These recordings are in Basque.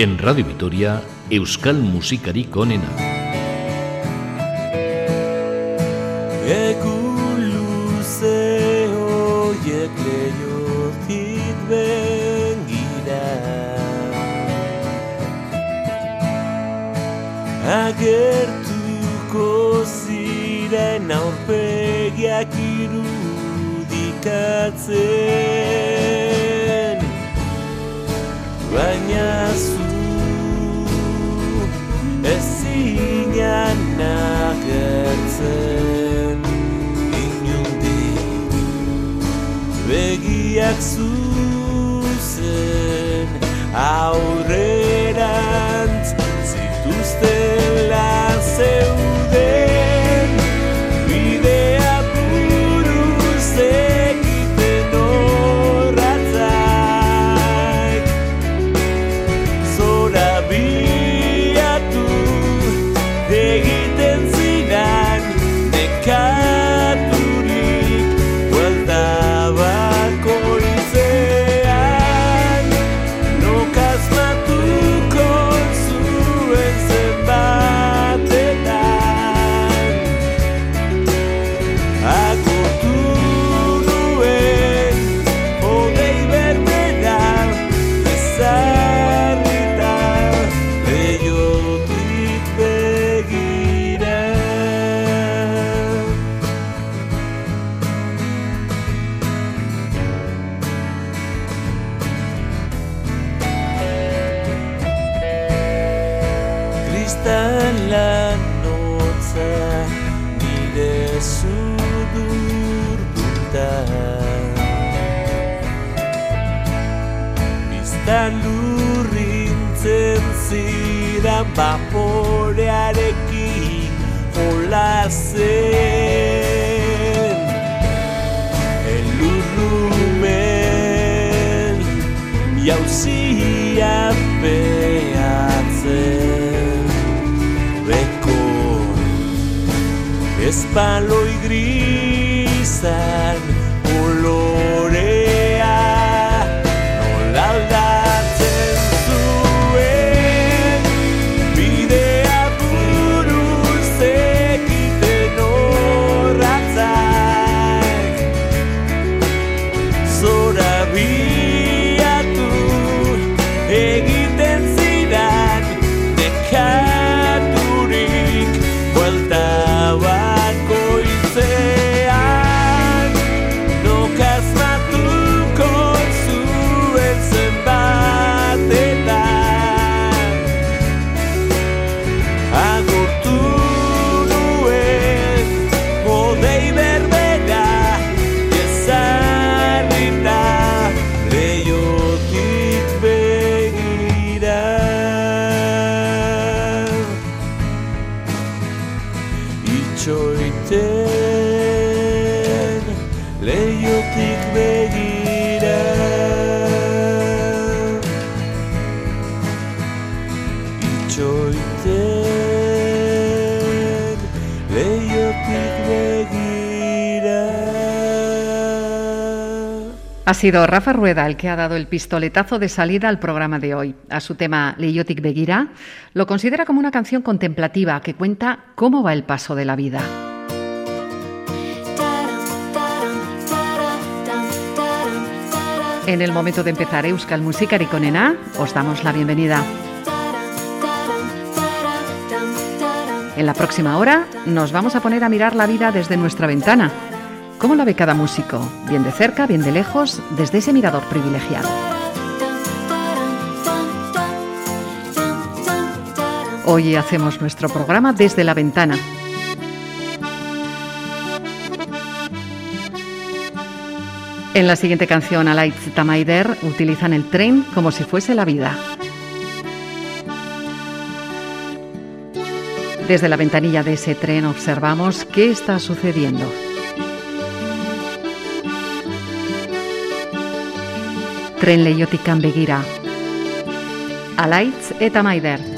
En Radio Vitoria, Euskal Musikarik onena. Egun luze hoiek lehiotik bengira Agertuko ziren aurpegiak irudikatzen Baina zu ezinan agertzen Inundik begiak zuzen aurrerantz zituztela zeuden sido Rafa Rueda el que ha dado el pistoletazo de salida al programa de hoy. A su tema Leiotik Begira, lo considera como una canción contemplativa que cuenta cómo va el paso de la vida. En el momento de empezar Euskal Musikari con Ena, os damos la bienvenida. En la próxima hora nos vamos a poner a mirar la vida desde nuestra ventana. ¿Cómo la ve cada músico? Bien de cerca, bien de lejos, desde ese mirador privilegiado. Hoy hacemos nuestro programa desde la ventana. En la siguiente canción, Alaitz Tamaider utilizan el tren como si fuese la vida. Desde la ventanilla de ese tren observamos qué está sucediendo. Tren leiotikan begira. Alaitz eta Maider.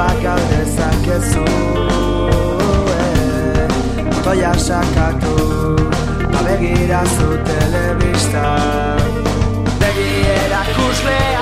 Buruak aldezakezu eh, Toia sakatu Ba begira zu telebista Begi erakuslea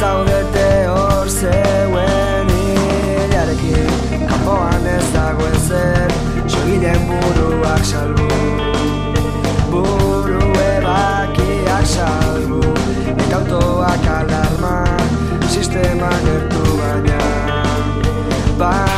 Zaudete hor zeuen hilarekin Kanpoan ez dago ezer Sogilen buruak salbu. Buru ebakiak salbu Eta autoak alarma Sistema gertu baina. Baina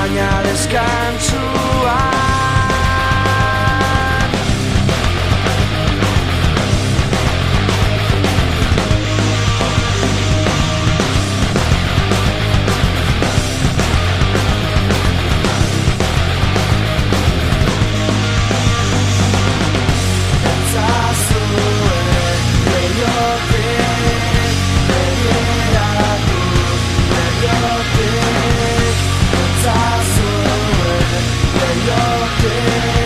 Yeah.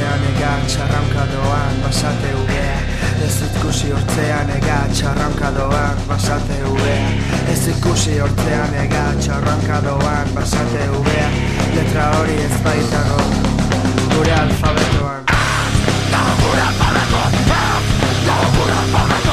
Ikusi hortzean ega txarranka doan basate ubea Ez ikusi hortzean ega txarranka doan basate ubea Ez ikusi hortzean ega txarranka doan basate ubea Letra hori ez baitago gure alfabetoan. Zazuen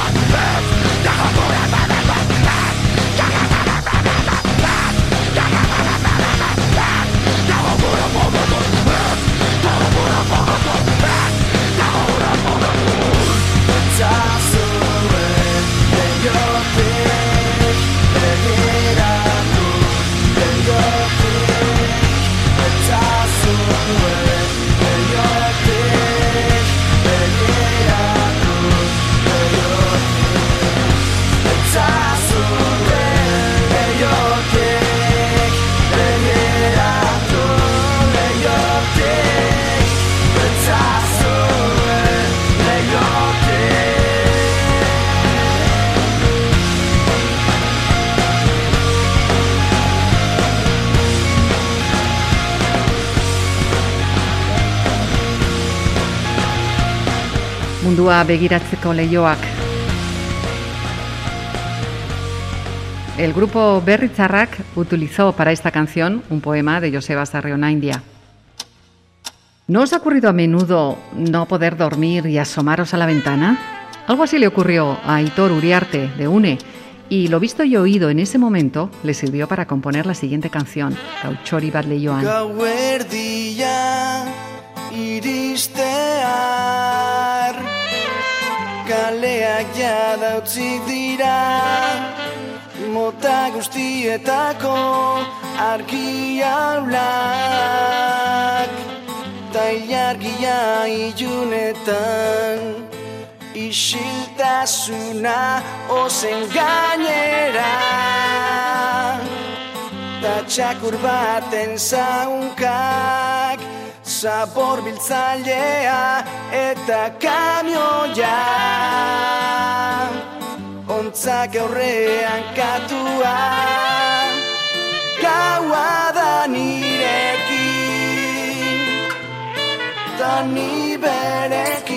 Mundua begiratzeko leioak. El grupo Berritzarrak utilizó para esta canción un poema de Joseba Sarriona India. ¿No os ha ocurrido a menudo no poder dormir y asomaros a la ventana? Algo así le ocurrió a Aitor Uriarte de UNE y lo visto y oído en ese momento le sirvió para componer la siguiente canción, Gauchori bat leioan. Gauerdia iristear Kaleak jada utzi dira. Mota guztietako argi aulak Ta ilargia ilunetan. Isiltasuna ozen gainera Ta txakur baten zaunkak Zabor biltzailea eta kamioia. Ontzak aurrean katua. Gaua da nirekin. Da ni berekin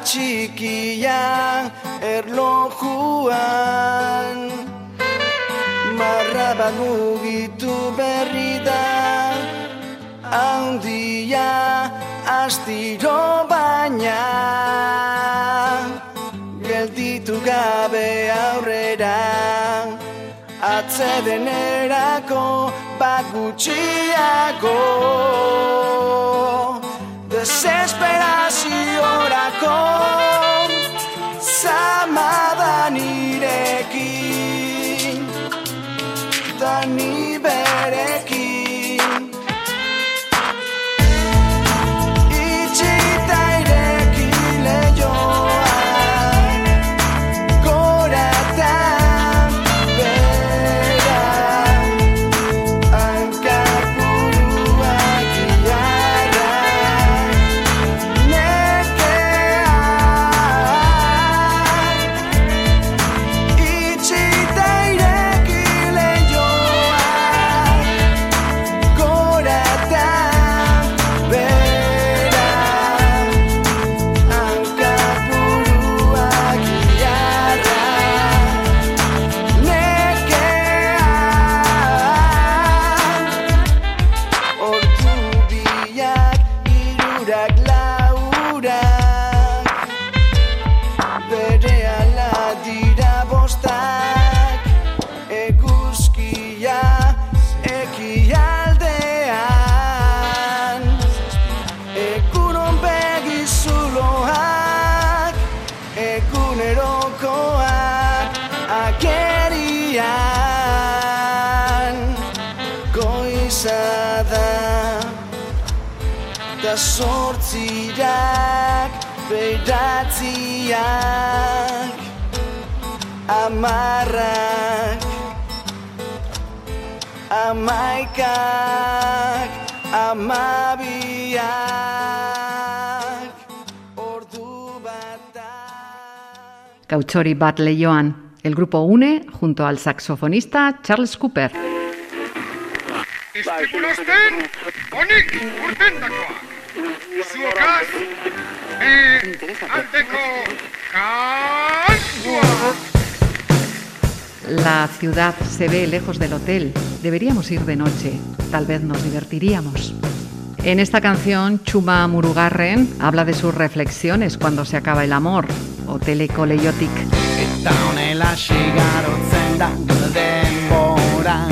txikia erlojuan. Marra bat mugitu berri da Handia astiro baina. Gelditu gabe aurrera Atzedenerako bat gutxiago Desesperaziorako Zamada nirekin Da ni berekin beiratziak Amarrak Amaikak Amabiak Ordu batak Gautxori bat leioan. El grupo une junto al saxofonista Charles Cooper. Estimulazten, honik urtendakoa. La ciudad se ve lejos del hotel. Deberíamos ir de noche. Tal vez nos divertiríamos. En esta canción, Chuma Murugarren habla de sus reflexiones cuando se acaba el amor. Hoteleko leiotik. Eta honela sigarotzen da denbora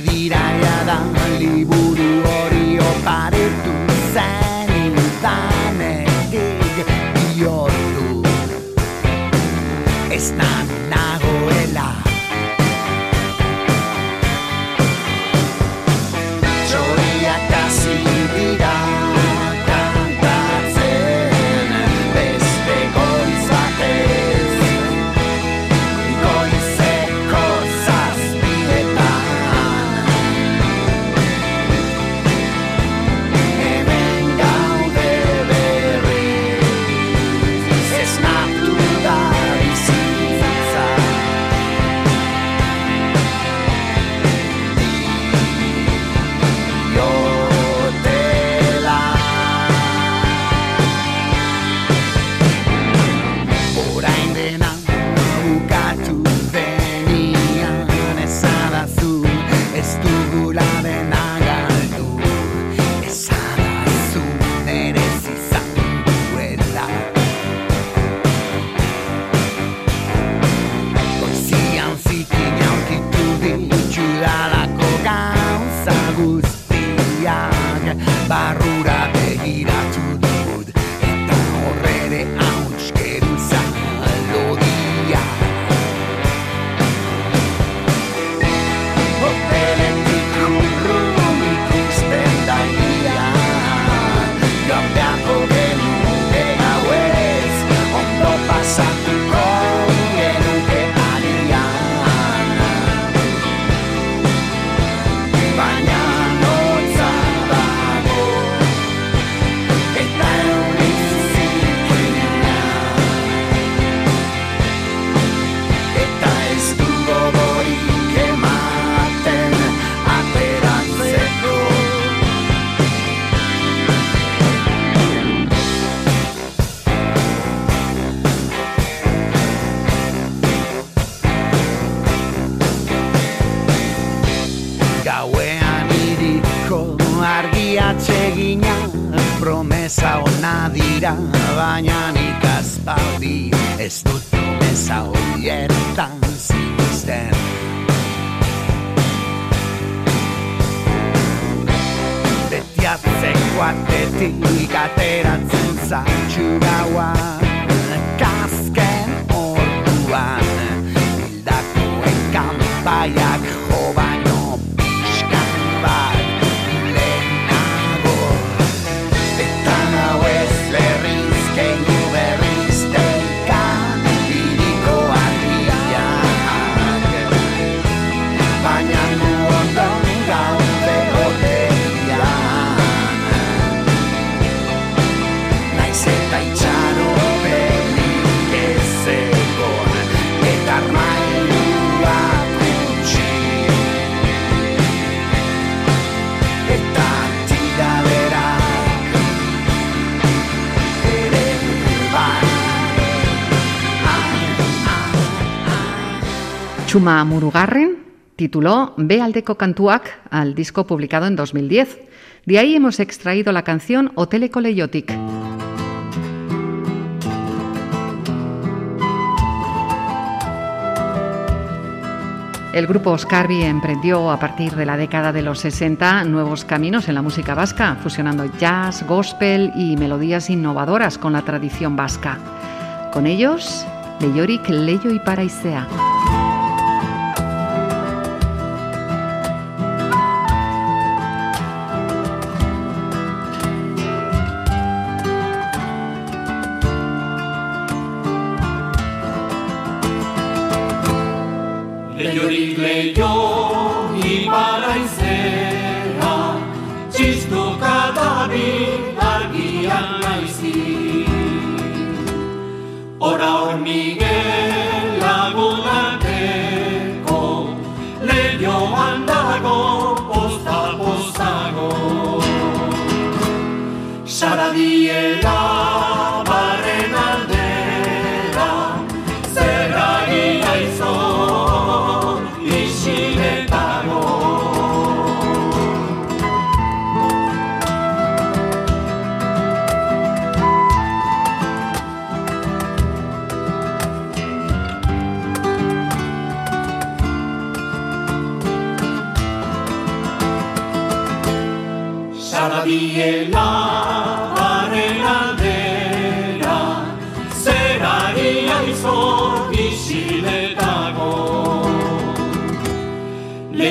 pedir a da Dalí Chuma Murugarren tituló B aldeko cantuak al disco publicado en 2010. De ahí hemos extraído la canción Hoteleko Leiotik. El grupo Oscarbi emprendió a partir de la década de los 60 nuevos caminos en la música vasca, fusionando jazz, gospel y melodías innovadoras con la tradición vasca. Con ellos, Leiorik Leio y Paraisea. Leiorik leio iparaizera Txistuka dabi argian naizi. Ora hor Miguel lagunarteko Leioan dago posta postago. Saradiela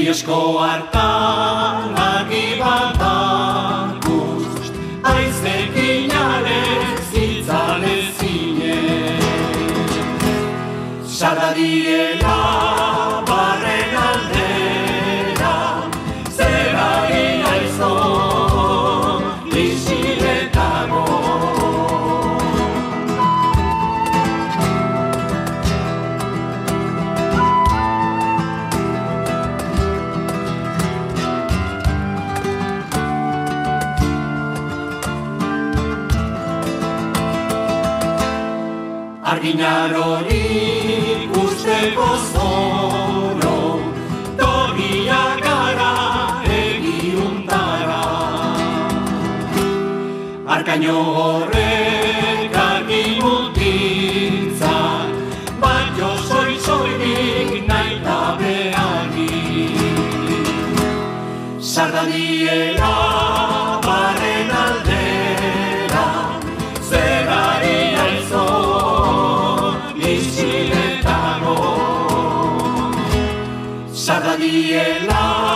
Leiosko hartan horrek argi mutintzak Bat jo soi soilik nahi da behagi Sardadiela barren aldera Zerari aizo isiletago Sardadiela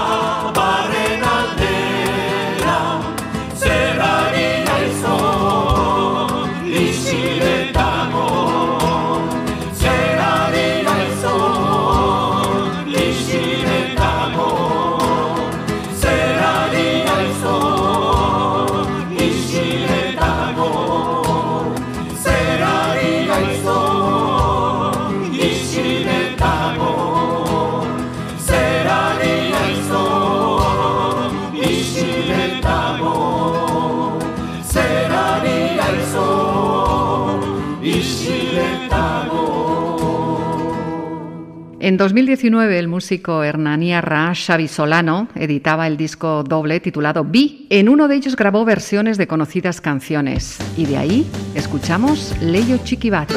En 2019 el músico hernaniarra Xavi Solano editaba el disco doble titulado Bi. En uno de ellos grabó versiones de conocidas canciones y de ahí escuchamos Leio Chiquibat.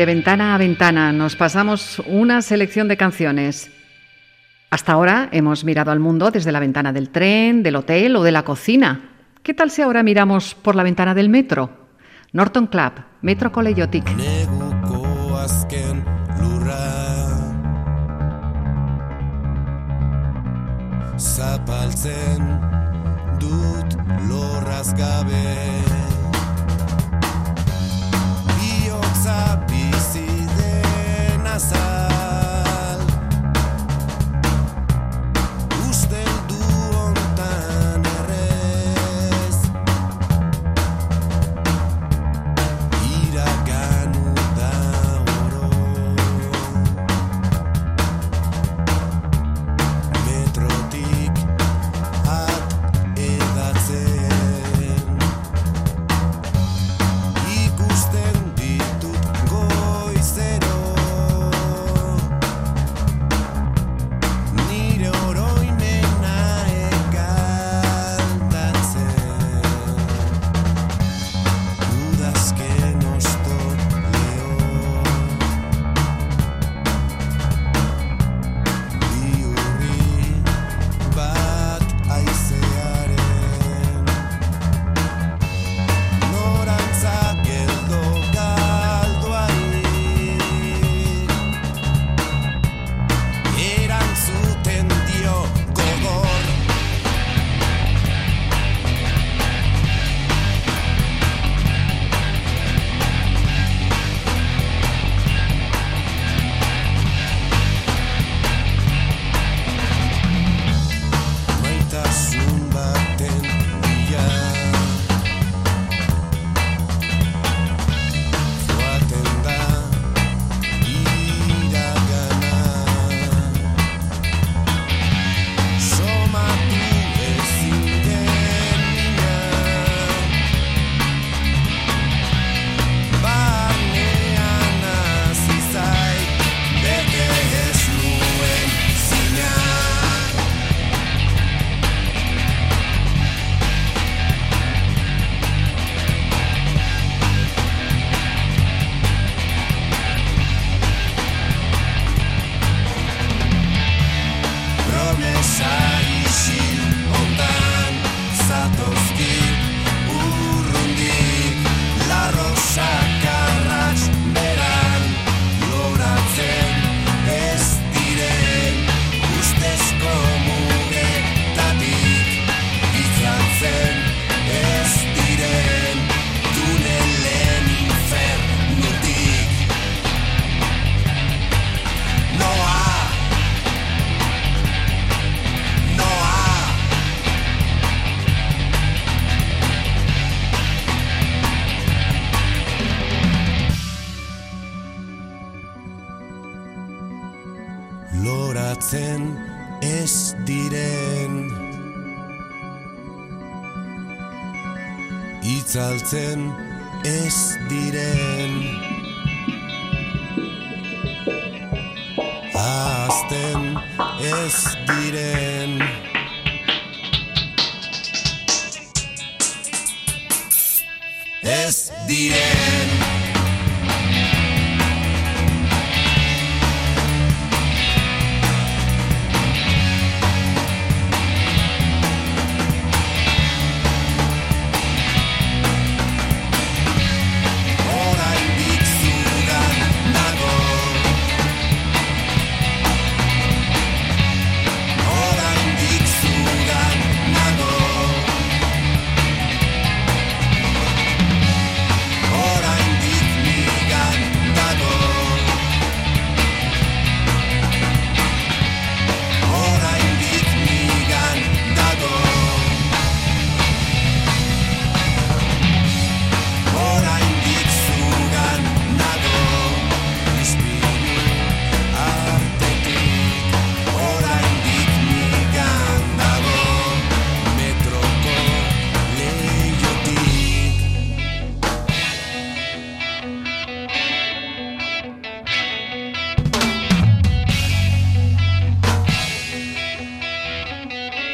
De ventana a ventana nos pasamos una selección de canciones. Hasta ahora hemos mirado al mundo desde la ventana del tren, del hotel o de la cocina. ¿Qué tal si ahora miramos por la ventana del metro? Norton Club, Metro Coleiotic. Zapaltzen casa.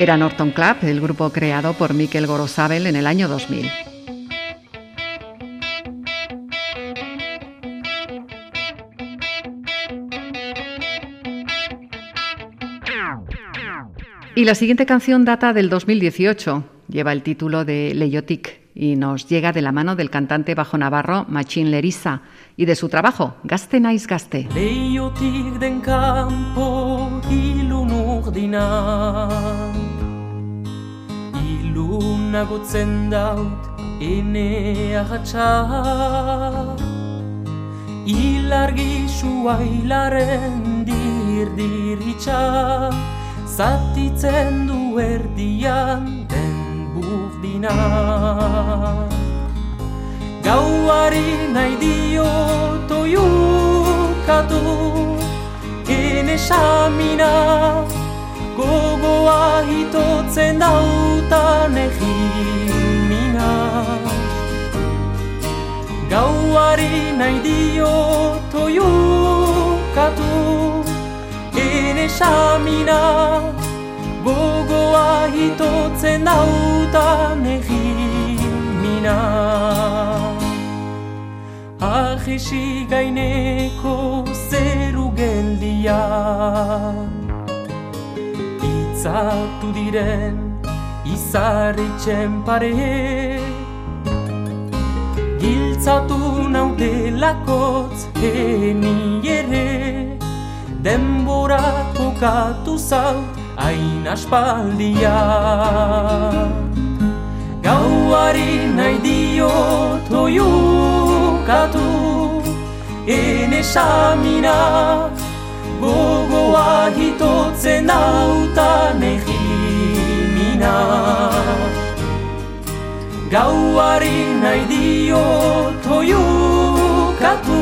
Era Norton Club, el grupo creado por Mikel Gorosabel en el año 2000. Y la siguiente canción data del 2018, lleva el título de Leiotic y nos llega de la mano del cantante bajo navarro Machín Lerisa y de su trabajo, Gaste Naiz Gaste. Leiotik den kanpo ilun urdinan Ilun agotzen daut ene ahatsa Ilargi sua hilaren dirdiritxa Zatitzen du erdian den burdina. Gauari nahi dio toiukatu Ene samina Gogoa hitotzen dautan egimina Gauari nahi dio toiukatu Ene samina Gogoa hitotzen dautan egimina Ahesi gaineko zeru geldia Itzatu diren izarritzen pare. Giltzatu nautelakotz eni ere Denbora kokatu zaut hain aspaldia. Gauari nahi dio toiukatu Ene samina Gogoa hitotzen dautan egimina Gauari nahi dio toiukatu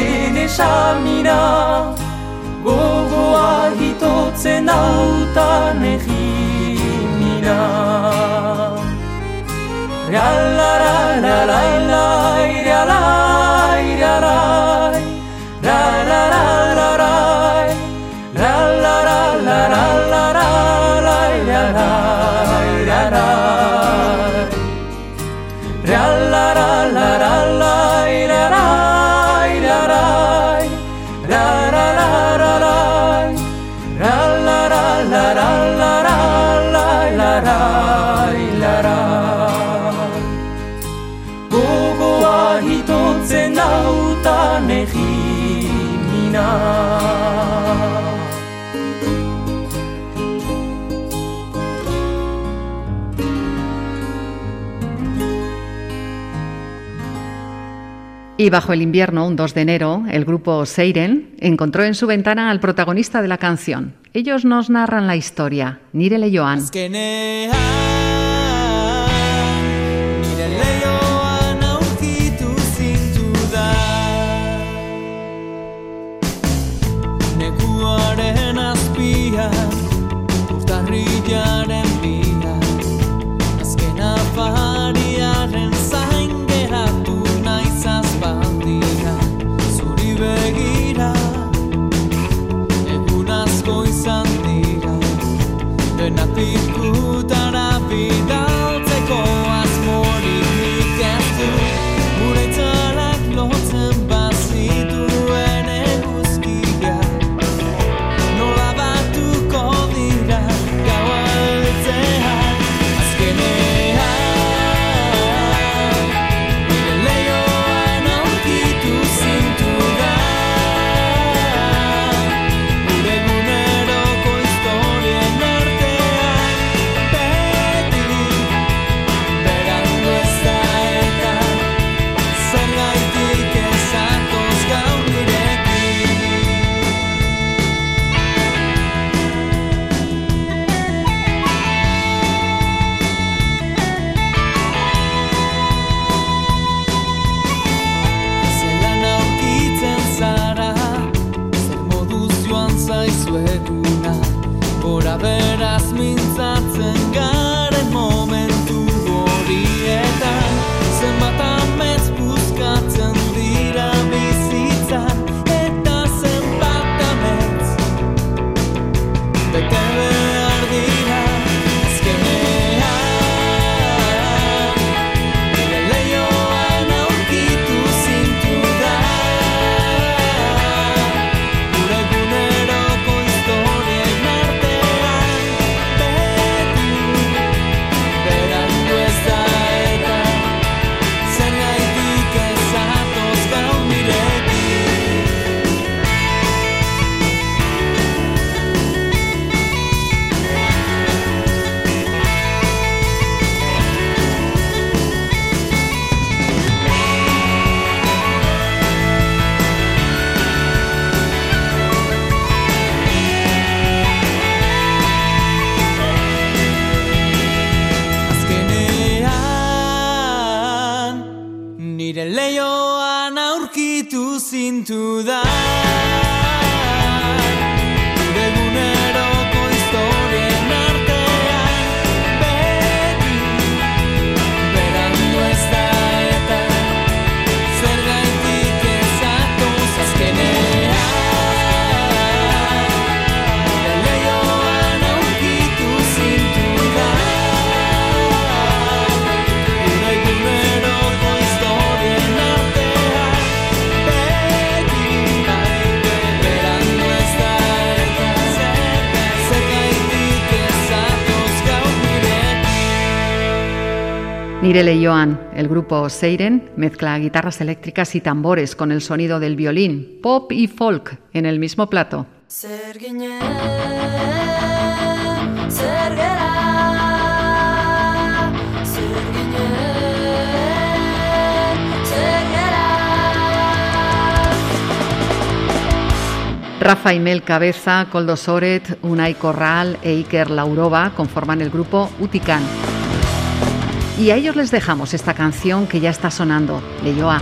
Ene samina Gogoa hitotzen dautan egimina Realara, la la la, realara, Y bajo el invierno, un 2 de enero, el grupo Seiren encontró en su ventana al protagonista de la canción. Ellos nos narran la historia, Nire Leioan. Nire Leioan, el grupo Seiren mezcla guitarras eléctricas y tambores con el sonido del violín, pop y folk en el mismo plato. Zer ginen, zer gera Zer ginen, zer gera Rafa y Mel Cabeza, Coldo Soret, Unai Corral e Iker Laurova conforman el grupo Utican. Y a ellos les dejamos esta canción que ya está sonando, Leioa.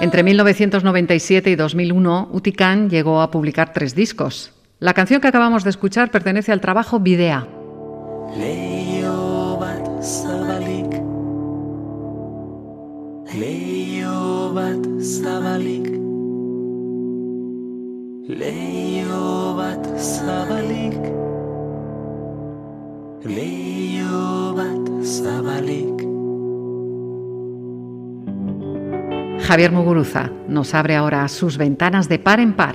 Entre 1997 y 2001, Utican llegó a publicar tres discos. La canción que acabamos de escuchar pertenece al trabajo Videa. Javier Muguruza nos abre ahora sus ventanas de par en par.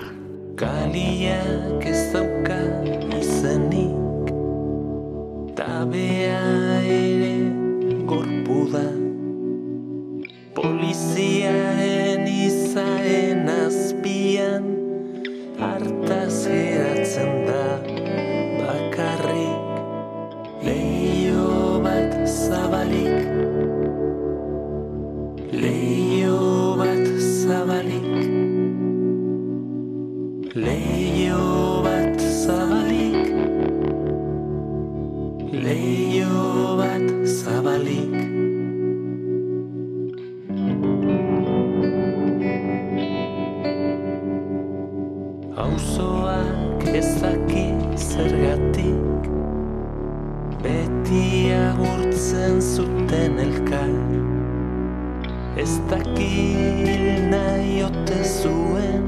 Ez dakil nahi ote zuen.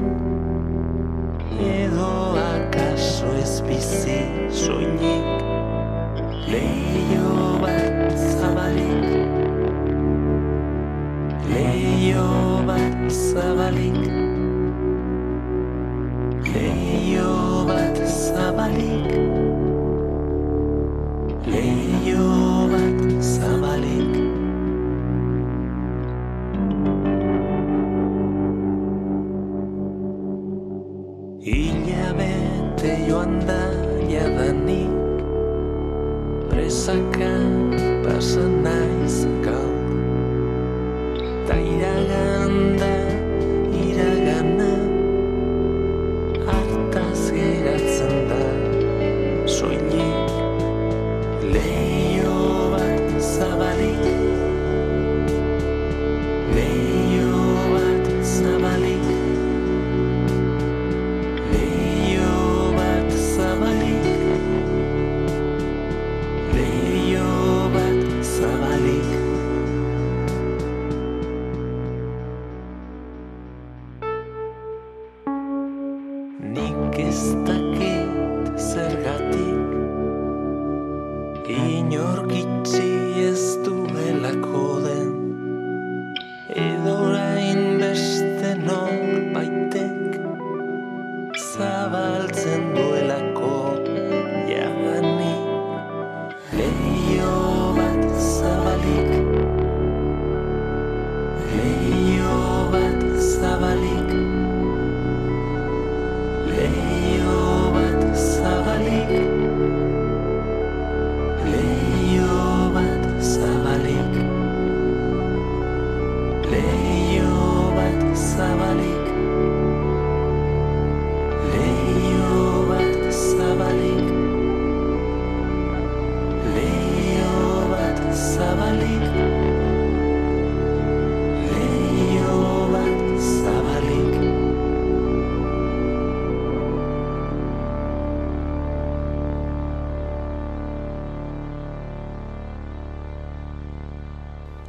Edo akaso ez bizi soilik. Leio bat zabalik. Leio bat zabalik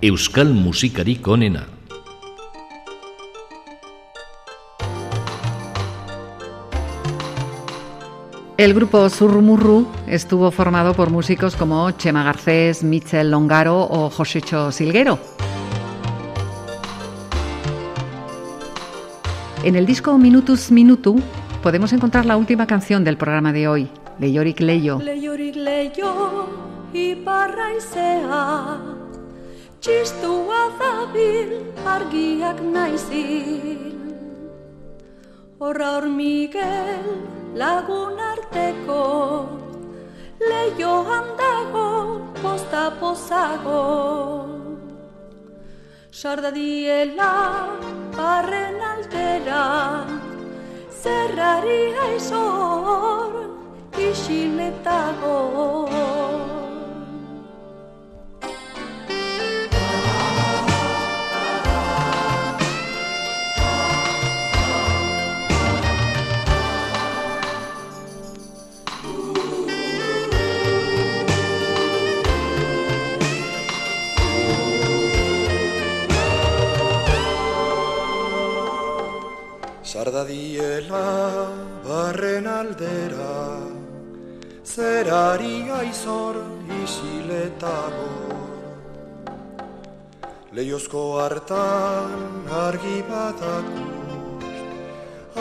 Euskal musikarik onena. El grupo Surrumurru estuvo formado por músicos como Chema Garcés, Michel Longaro o Josecho Silguero. En el disco Minutus Minutu podemos encontrar la última canción del programa de hoy, Leiorik Leio. Leiorik leio, izea, txistua dabil, argiak naizil. Horra hor Miguel, lagun arteko, leioan dago, posta pozago. Sardadiela, barren altera, zerrari aizor, isiletago. Sardadiela barren aldera Zerari aizor isiletago Leiozko hartan argi batak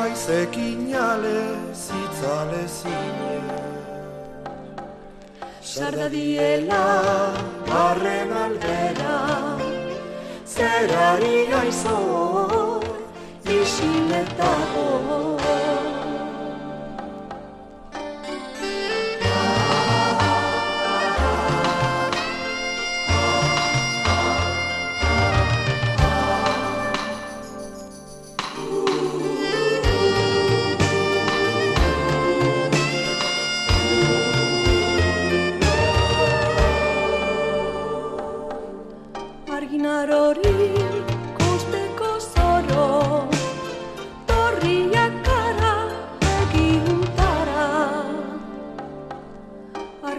Aizekin ale zitzale zine. Sardadiela barren aldera Zerari aizor 진했다고 Arginarori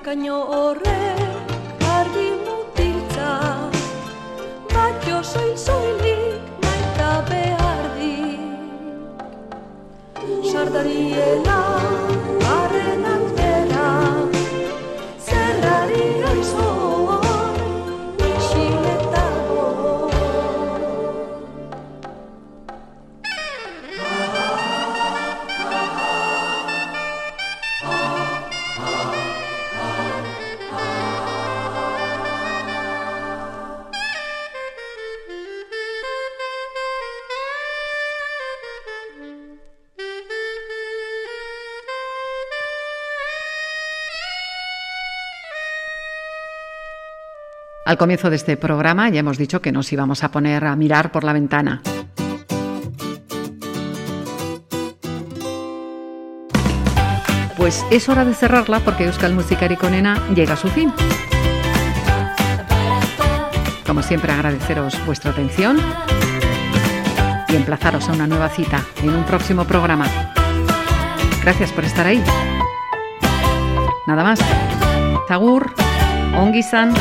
Arkaino horrek argi mutiltza Batio soil soilik maita behar di Sardariela Al comienzo de este programa ya hemos dicho que nos íbamos a poner a mirar por la ventana. Pues es hora de cerrarla porque Euskal Musikari Konena llega a su fin. Como siempre agradeceros vuestra atención y emplazaros a una nueva cita en un próximo programa. Gracias por estar ahí. Nada más. Zagur, Ongisan,